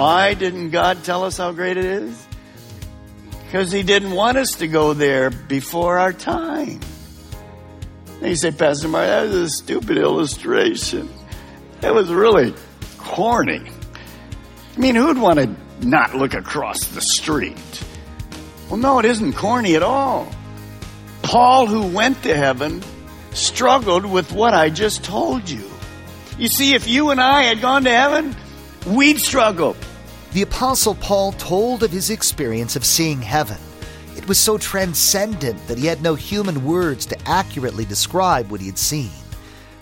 Why didn't God tell us how great it is? Because He didn't want us to go there before our time. And you say, Pastor Mark, that was a stupid illustration. That was really corny. I mean, who'd want to not look across the street? Well, no, it isn't corny at all. Paul, who went to heaven, struggled with what I just told you. You see, if you and I had gone to heaven, we'd struggle. The Apostle Paul told of his experience of seeing heaven. It was so transcendent that he had no human words to accurately describe what he had seen.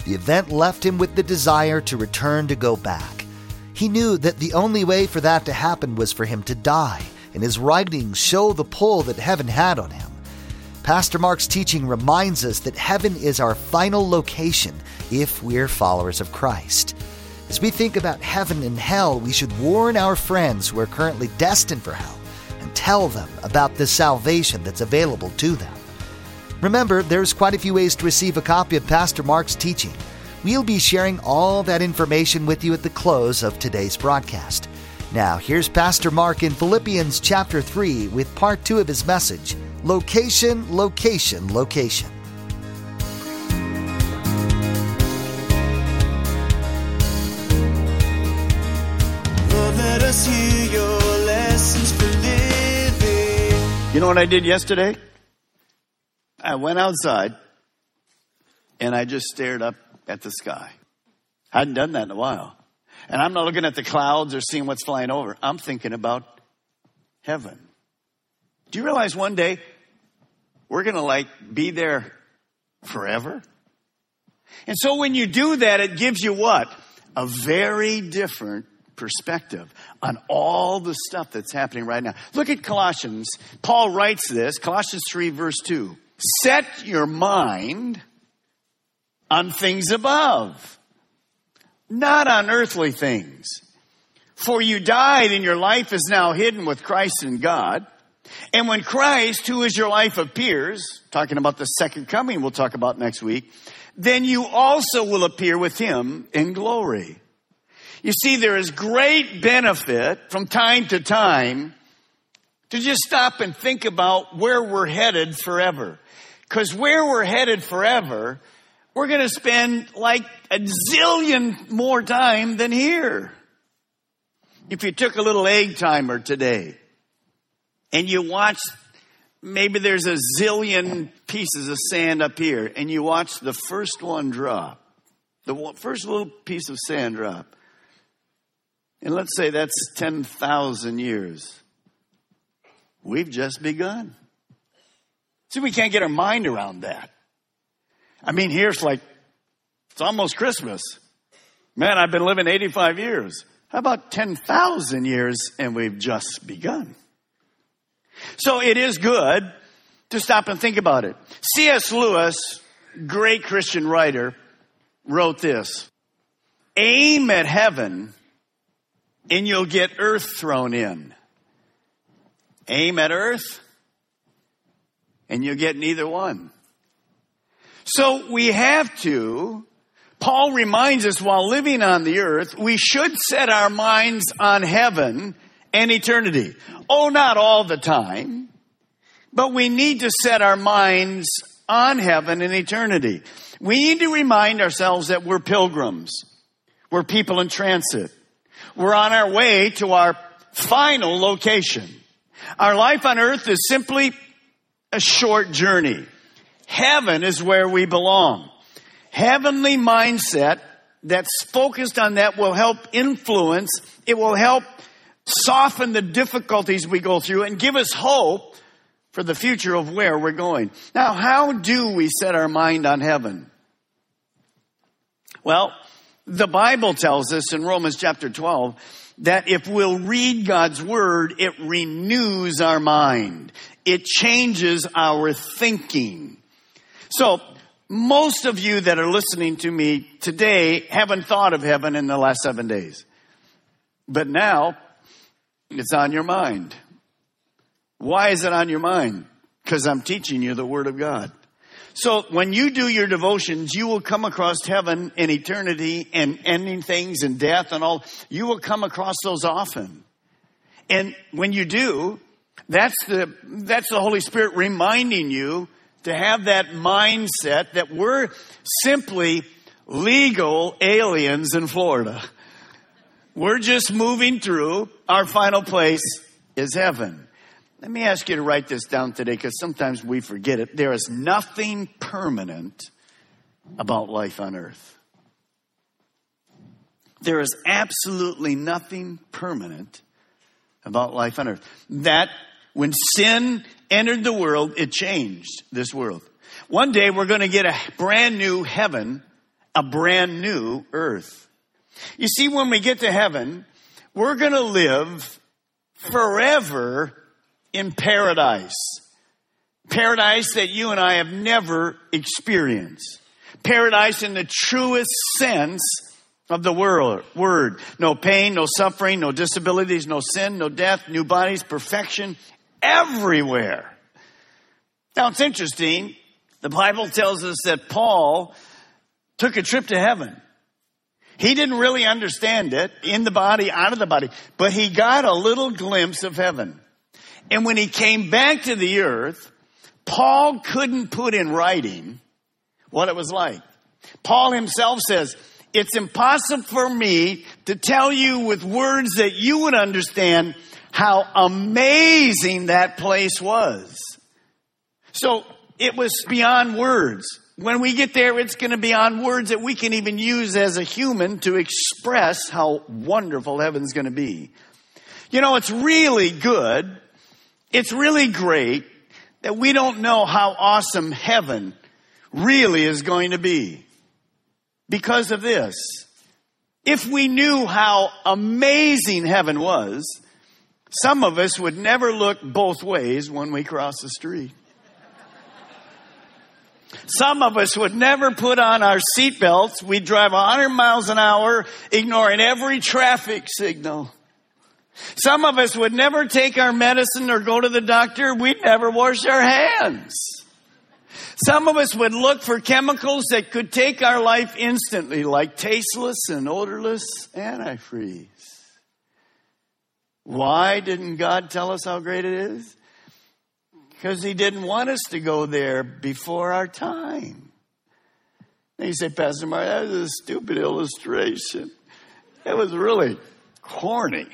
The event left him with the desire to return to go back. He knew that the only way for that to happen was for him to die, and his writings show the pull that heaven had on him. Pastor Mark's teaching reminds us that heaven is our final location if we're followers of Christ. As we think about heaven and hell, we should warn our friends who are currently destined for hell and tell them about the salvation that's available to them. Remember, there's quite a few ways to receive a copy of Pastor Mark's teaching. We'll be sharing all that information with you at the close of today's broadcast. Now, here's Pastor Mark in Philippians chapter 3 with part 2 of his message Location, Location, Location. You know what I did yesterday? I went outside and I just stared up at the sky. I hadn't done that in a while. And I'm not looking at the clouds or seeing what's flying over. I'm thinking about heaven. Do you realize one day we're going to like be there forever? And so when you do that, it gives you what? A very different perspective on all the stuff that's happening right now. Look at Colossians. Paul writes this, Colossians 3 verse 2. Set your mind on things above, not on earthly things. For you died and your life is now hidden with Christ in God. And when Christ, who is your life, appears, talking about the second coming we'll talk about next week, then you also will appear with him in glory. You see, there is great benefit from time to time to just stop and think about where we're headed forever. Because where we're headed forever, we're going to spend like a zillion more time than here. If you took a little egg timer today and you watch, maybe there's a zillion pieces of sand up here, and you watch the first one drop, the first little piece of sand drop. And let's say that's 10,000 years. We've just begun. See, we can't get our mind around that. I mean, here's like, it's almost Christmas. Man, I've been living 85 years. How about 10,000 years and we've just begun? So it is good to stop and think about it. C.S. Lewis, great Christian writer, wrote this. Aim at heaven and you'll get earth thrown in. Aim at earth and you'll get neither one. So we have to, Paul reminds us while living on the earth, we should set our minds on heaven and eternity. Oh, not all the time, but we need to set our minds on heaven and eternity. We need to remind ourselves that we're pilgrims. We're people in transit. We're on our way to our final location. Our life on earth is simply a short journey. Heaven is where we belong. Heavenly mindset that's focused on that will help influence, it will help soften the difficulties we go through, and give us hope for the future of where we're going. Now, how do we set our mind on heaven? Well, the Bible tells us in Romans chapter 12 that if we'll read God's word, it renews our mind. It changes our thinking. So, most of you that are listening to me today haven't thought of heaven in the last seven days. But now, it's on your mind. Why is it on your mind? Because I'm teaching you the Word of God. So when you do your devotions, you will come across heaven and eternity and ending things and death and all. You will come across those often. And when you do, that's the, that's the Holy Spirit reminding you to have that mindset that we're simply legal aliens in Florida. We're just moving through. Our final place is heaven. Let me ask you to write this down today because sometimes we forget it. There is nothing permanent about life on earth. There is absolutely nothing permanent about life on earth. That when sin entered the world, it changed this world. One day we're going to get a brand new heaven, a brand new earth. You see, when we get to heaven, we're going to live forever in paradise. Paradise that you and I have never experienced. Paradise in the truest sense of the word. No pain, no suffering, no disabilities, no sin, no death, new bodies, perfection, everywhere. Now it's interesting. The Bible tells us that Paul took a trip to heaven. He didn't really understand it in the body, out of the body, but he got a little glimpse of heaven. And when he came back to the earth, Paul couldn't put in writing what it was like. Paul himself says, it's impossible for me to tell you with words that you would understand how amazing that place was. So it was beyond words. When we get there, it's going to be on words that we can even use as a human to express how wonderful heaven's going to be. You know, it's really good it's really great that we don't know how awesome heaven really is going to be because of this. If we knew how amazing heaven was, some of us would never look both ways when we cross the street. Some of us would never put on our seatbelts. We'd drive 100 miles an hour, ignoring every traffic signal. Some of us would never take our medicine or go to the doctor. We'd never wash our hands. Some of us would look for chemicals that could take our life instantly, like tasteless and odorless antifreeze. Why didn't God tell us how great it is? Because He didn't want us to go there before our time. And you say, Pastor Mark, that was a stupid illustration. It was really corny.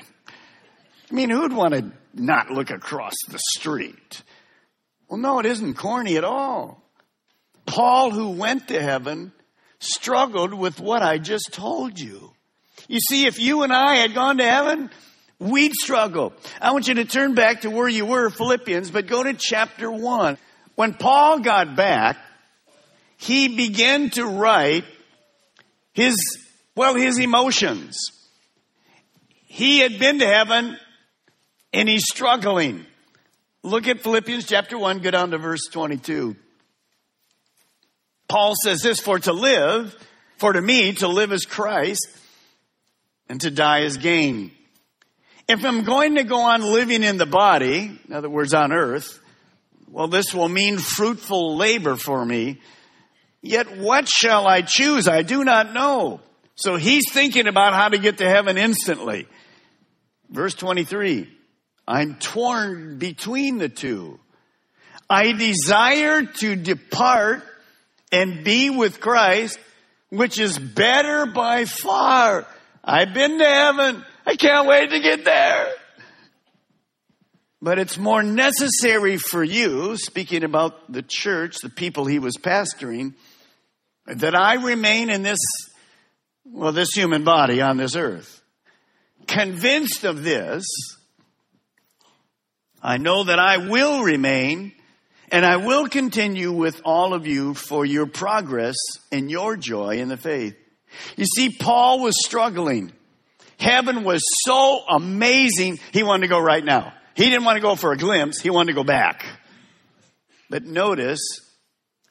I mean, who'd want to not look across the street? Well, no, it isn't corny at all. Paul, who went to heaven, struggled with what I just told you. You see, if you and I had gone to heaven, we'd struggle. I want you to turn back to where you were, Philippians, but go to chapter one. When Paul got back, he began to write his, well, his emotions. He had been to heaven and he's struggling. Look at Philippians chapter 1, go down to verse 22. Paul says this, for to live, for to me to live is Christ and to die is gain. If I'm going to go on living in the body, in other words, on earth, well, this will mean fruitful labor for me. Yet what shall I choose? I do not know. So he's thinking about how to get to heaven instantly. Verse 23. I'm torn between the two. I desire to depart and be with Christ, which is better by far. I've been to heaven. I can't wait to get there. But it's more necessary for you, speaking about the church, the people he was pastoring, that I remain in this, well, this human body on this earth. convinced of this, I know that I will remain and I will continue with all of you for your progress and your joy in the faith. You see, Paul was struggling. Heaven was so amazing, he wanted to go right now. He didn't want to go for a glimpse, he wanted to go back. But notice,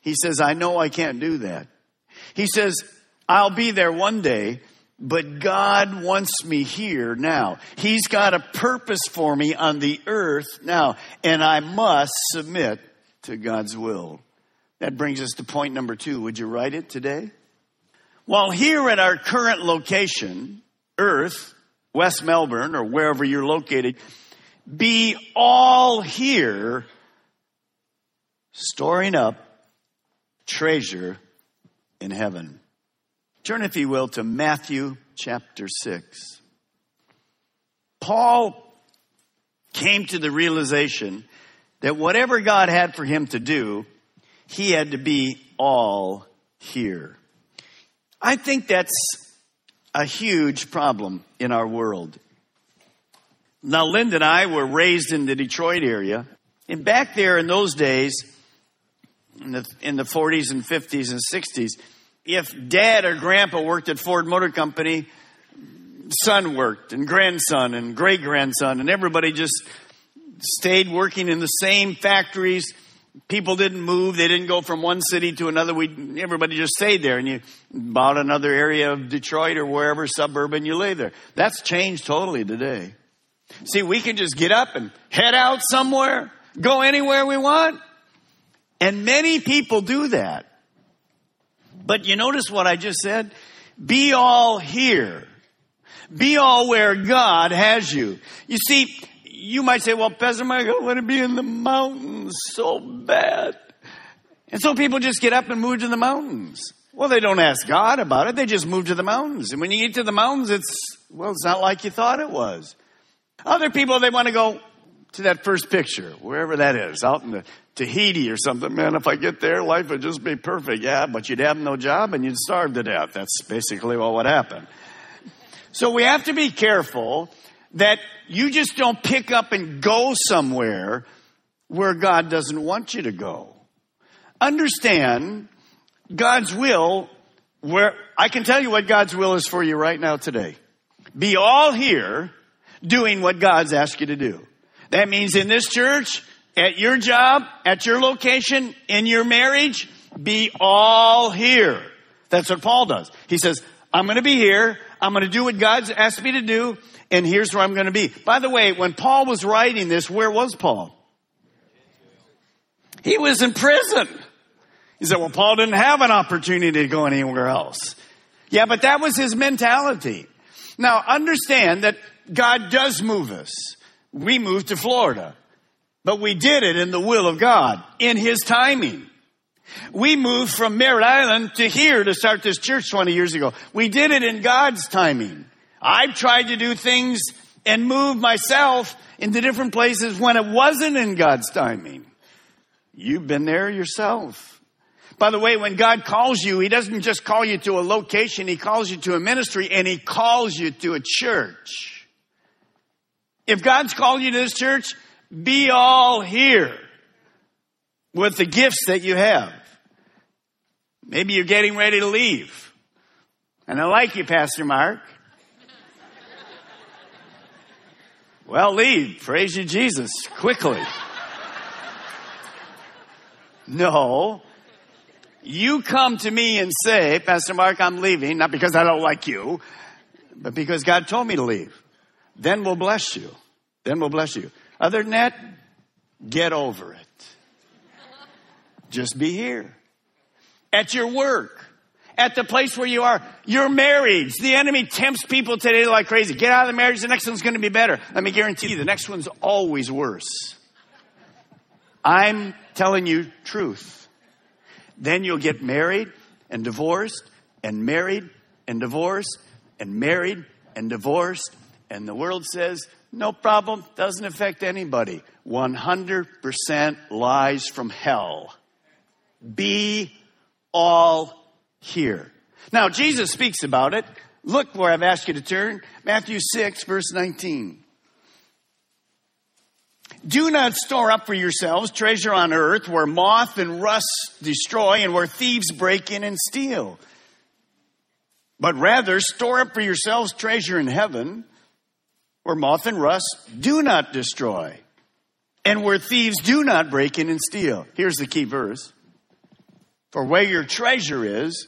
he says, I know I can't do that. He says, I'll be there one day, but God wants me here now. He's got a purpose for me on the earth now, and I must submit to God's will. That brings us to point number two. Would you write it today? While here at our current location, Earth, West Melbourne, or wherever you're located, be all here storing up treasure in heaven. Turn, if you will, to Matthew chapter 6. Paul came to the realization that whatever God had for him to do, he had to be all here. I think that's a huge problem in our world. Now, Linda and I were raised in the Detroit area, and back there in those days, in the, in the 40s and 50s and 60s, if dad or grandpa worked at Ford Motor Company, son worked and grandson and great grandson and everybody just stayed working in the same factories. People didn't move. They didn't go from one city to another. We, everybody just stayed there and you bought another area of Detroit or wherever suburb and you lay there. That's changed totally today. See, we can just get up and head out somewhere, go anywhere we want. And many people do that. But you notice what I just said? Be all here. Be all where God has you. You see, you might say, well, Pastor Mike, I want to be in the mountains so bad. And so people just get up and move to the mountains. Well, they don't ask God about it. They just move to the mountains. And when you get to the mountains, it's, well, it's not like you thought it was. Other people, they want to go to that first picture, wherever that is, out in the Tahiti or something. Man, if I get there, life would just be perfect. Yeah, but you'd have no job and you'd starve to death. That's basically what would happen. So we have to be careful that you just don't pick up and go somewhere where God doesn't want you to go. Understand God's will where I can tell you what God's will is for you right now today. Be all here doing what God's asked you to do. That means in this church, at your job, at your location, in your marriage, be all here. That's what Paul does. He says, I'm going to be here. I'm going to do what God's asked me to do. And here's where I'm going to be. By the way, when Paul was writing this, where was Paul? He was in prison. He said, well, Paul didn't have an opportunity to go anywhere else. Yeah, but that was his mentality. Now understand that God does move us. We moved to Florida. But we did it in the will of God, in His timing. We moved from Merritt Island to here to start this church 20 years ago. We did it in God's timing. I've tried to do things and move myself into different places when it wasn't in God's timing. You've been there yourself. By the way, when God calls you, He doesn't just call you to a location, He calls you to a ministry and He calls you to a church. If God's called you to this church, be all here with the gifts that you have. Maybe you're getting ready to leave. And I like you, Pastor Mark. Well, leave. Praise you, Jesus, quickly. No. You come to me and say, Pastor Mark, I'm leaving, not because I don't like you, but because God told me to leave. Then we'll bless you. Then we'll bless you. Other than that, get over it. Just be here. At your work. At the place where you are. Your marriage. The enemy tempts people today like crazy. Get out of the marriage. The next one's going to be better. Let me guarantee you, the next one's always worse. I'm telling you truth. Then you'll get married and divorced and married and divorced and married and divorced. And the world says, no problem. Doesn't affect anybody. 100% lies from hell. Be all here. Now, Jesus speaks about it Look where I've asked you to turn. Matthew 6, verse 19. Do not store up for yourselves treasure on earth where moth and rust destroy and where thieves break in and steal. But rather store up for yourselves treasure in heaven where moth and rust do not destroy and where thieves do not break in and steal. Here's the key verse. For where your treasure is,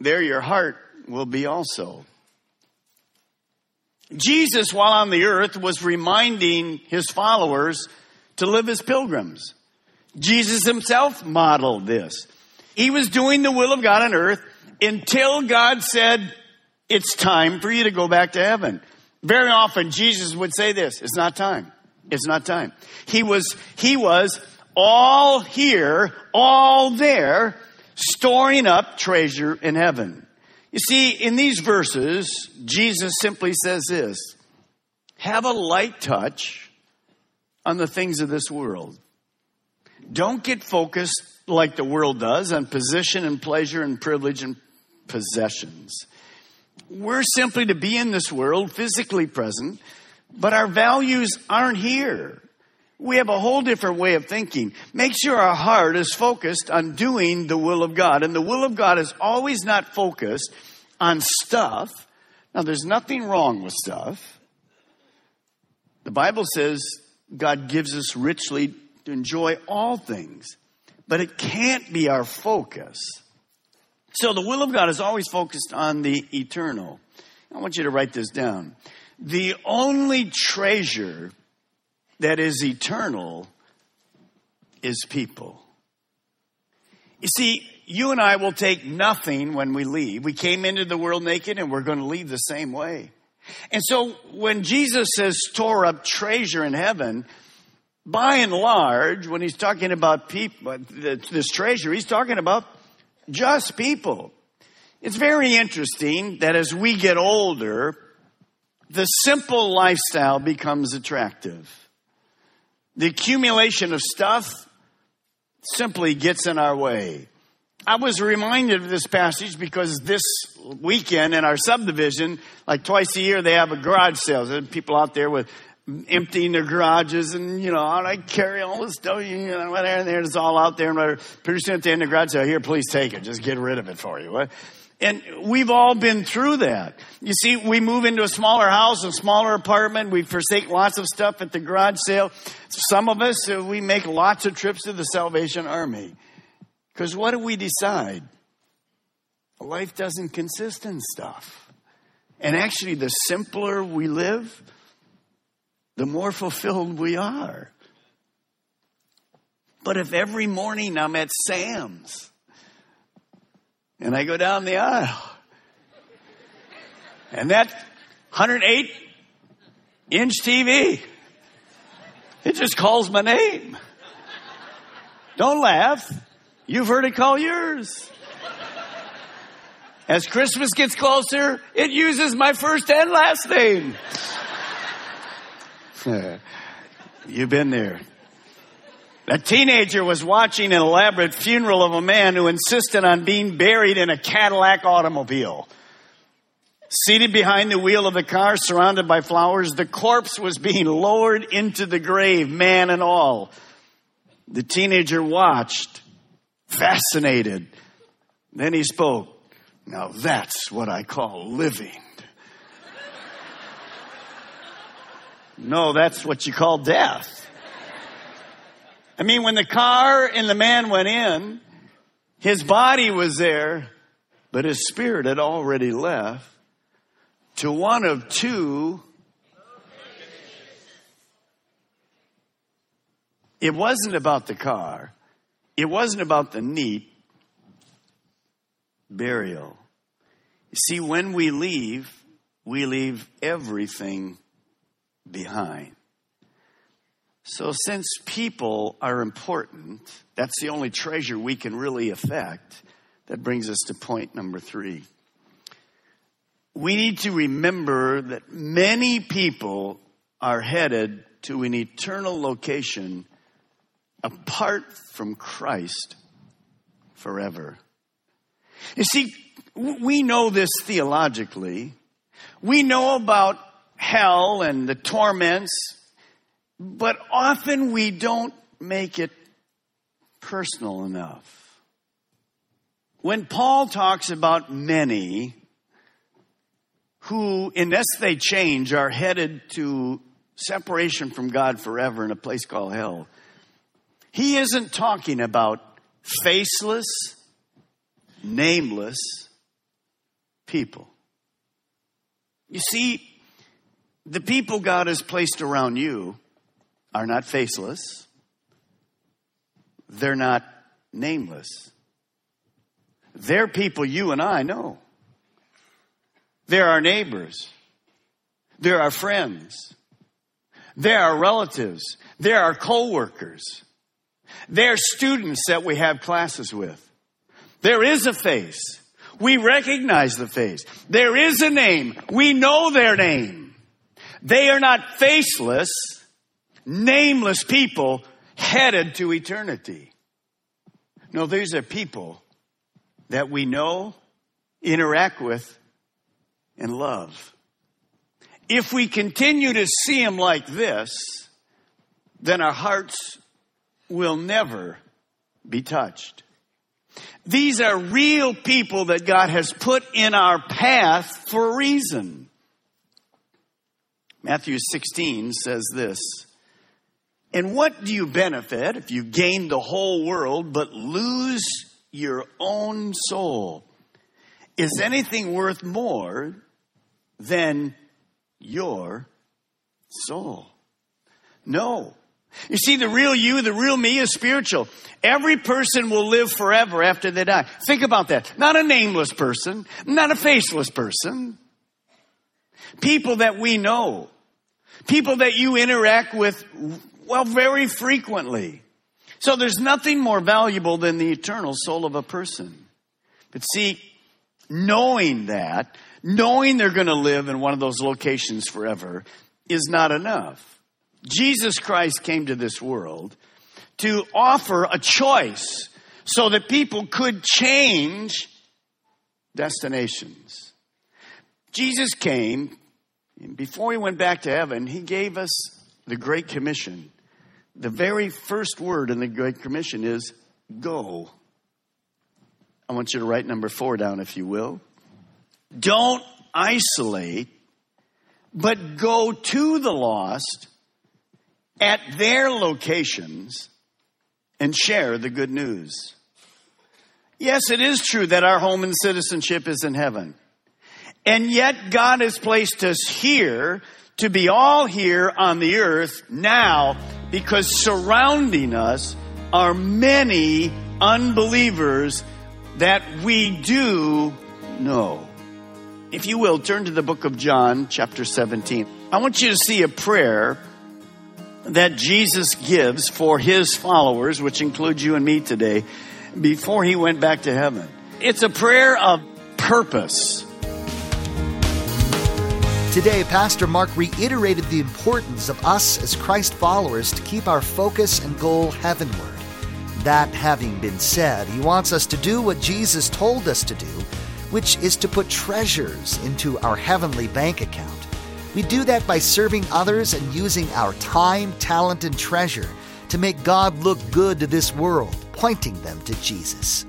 there your heart will be also. Jesus, while on the earth, was reminding his followers to live as pilgrims. Jesus himself modeled this. He was doing the will of God on earth until God said, it's time for you to go back to heaven. Very often Jesus would say this, it's not time. It's not time. He was, he was all here, all there, storing up treasure in heaven. You see, in these verses, Jesus simply says this have a light touch on the things of this world. Don't get focused like the world does on position and pleasure and privilege and possessions. We're simply to be in this world, physically present, but our values aren't here. We have a whole different way of thinking. Make sure our heart is focused on doing the will of God. And the will of God is always not focused on stuff. Now, there's nothing wrong with stuff. The Bible says God gives us richly to enjoy all things, but it can't be our focus. So the will of God is always focused on the eternal. I want you to write this down. The only treasure that is eternal is people. You see, you and I will take nothing when we leave. We came into the world naked and we're going to leave the same way. And so when Jesus says store up treasure in heaven, by and large, when he's talking about people, uh, this treasure, he's talking about just people. It's very interesting that as we get older, the simple lifestyle becomes attractive. The accumulation of stuff simply gets in our way. I was reminded of this passage because this weekend in our subdivision, like twice a year, they have a garage sale. There's people out there with emptying their garages and, you know, I carry all this stuff, you know, whatever, and it's all out there. And pretty soon at the end of the garage here, please take it. Just get rid of it for you. And we've all been through that. You see, we move into a smaller house, a smaller apartment. We forsake lots of stuff at the garage sale. Some of us, uh, we make lots of trips to the Salvation Army. Because what do we decide? Life doesn't consist in stuff. And actually, the simpler we live, the more fulfilled we are. But if every morning I'm at Sam's and I go down the aisle and that 108 inch TV, it just calls my name. Don't laugh. You've heard it call yours. As Christmas gets closer, it uses my first and last name. You've been there. A teenager was watching an elaborate funeral of a man who insisted on being buried in a Cadillac automobile. Seated behind the wheel of the car, surrounded by flowers, the corpse was being lowered into the grave, man and all. The teenager watched fascinated. Then he spoke. Now that's what I call living. No, that's what you call death. I mean, when the car and the man went in, his body was there, but his spirit had already left to one of two. It wasn't about the car. It wasn't about the neat burial. You see, when we leave, we leave everything behind. So, since people are important, that's the only treasure we can really affect. That brings us to point number three. We need to remember that many people are headed to an eternal location apart from Christ forever. You see, we know this theologically. We know about hell and the torments, but often we don't make it personal enough. When Paul talks about many who, unless they change, are headed to separation from God forever in a place called hell, he isn't talking about faceless, nameless people. You see, the people God has placed around you are not faceless. They're not nameless. They're people you and I know. They're our neighbors. They're our friends. They're our relatives. They're our coworkers. They're students that we have classes with. There is a face. We recognize the face. There is a name. We know their name. They are not faceless, nameless people headed to eternity. No, these are people that we know, interact with, and love. If we continue to see them like this, then our hearts will never be touched. These are real people that God has put in our path for a reason. Matthew 16 says this, and what do you benefit if you gain the whole world but lose your own soul? Is anything worth more than your soul? No. You see, the real you, the real me is spiritual. Every person will live forever after they die. Think about that. Not a nameless person, not a faceless person. People that we know. People that you interact with, well, very frequently. So there's nothing more valuable than the eternal soul of a person. But see, knowing that, knowing they're going to live in one of those locations forever is not enough. Jesus Christ came to this world to offer a choice so that people could change destinations. Jesus came, before he went back to heaven, he gave us the Great Commission. The very first word in the Great Commission is go. I want you to write number four down, if you will. Don't isolate, but go to the lost at their locations and share the good news. Yes, it is true that our home and citizenship is in heaven. And yet God has placed us here to be all here on the earth now because surrounding us are many unbelievers that we do know. If you will, turn to the book of John, chapter 17. I want you to see a prayer that Jesus gives for his followers, which includes you and me today, before he went back to heaven. It's a prayer of purpose. Today, Pastor Mark reiterated the importance of us as Christ followers to keep our focus and goal heavenward. That having been said, he wants us to do what Jesus told us to do, which is to put treasures into our heavenly bank account. We do that by serving others and using our time, talent, and treasure to make God look good to this world, pointing them to Jesus.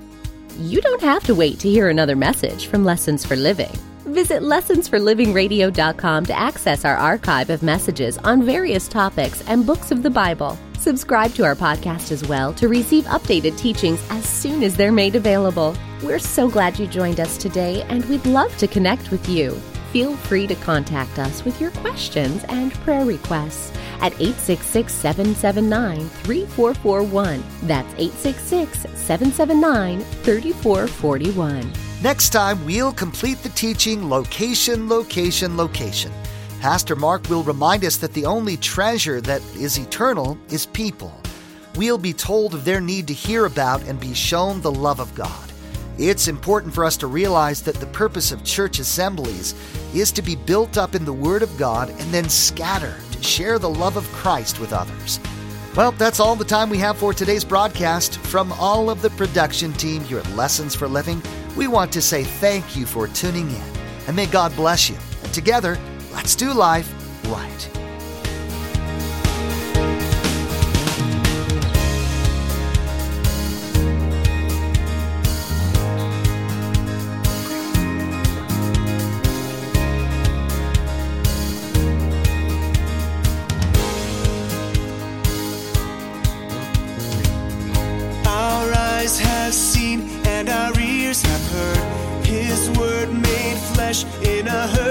You don't have to wait to hear another message from Lessons for Living. Visit lessonsforlivingradio.com to access our archive of messages on various topics and books of the Bible. Subscribe to our podcast as well to receive updated teachings as soon as they're made available. We're so glad you joined us today, and we'd love to connect with you feel free to contact us with your questions and prayer requests at 866 779 3441. That's 866 779 3441. Next time, we'll complete the teaching Location, Location, Location. Pastor Mark will remind us that the only treasure that is eternal is people. We'll be told of their need to hear about and be shown the love of God. It's important for us to realize that the purpose of church assemblies is to be built up in the Word of God and then scatter to share the love of Christ with others. Well, that's all the time we have for today's broadcast. From all of the production team here at Lessons for Living, We want to say thank you for tuning in, and may God bless you. And together, let's do life right. In a hurting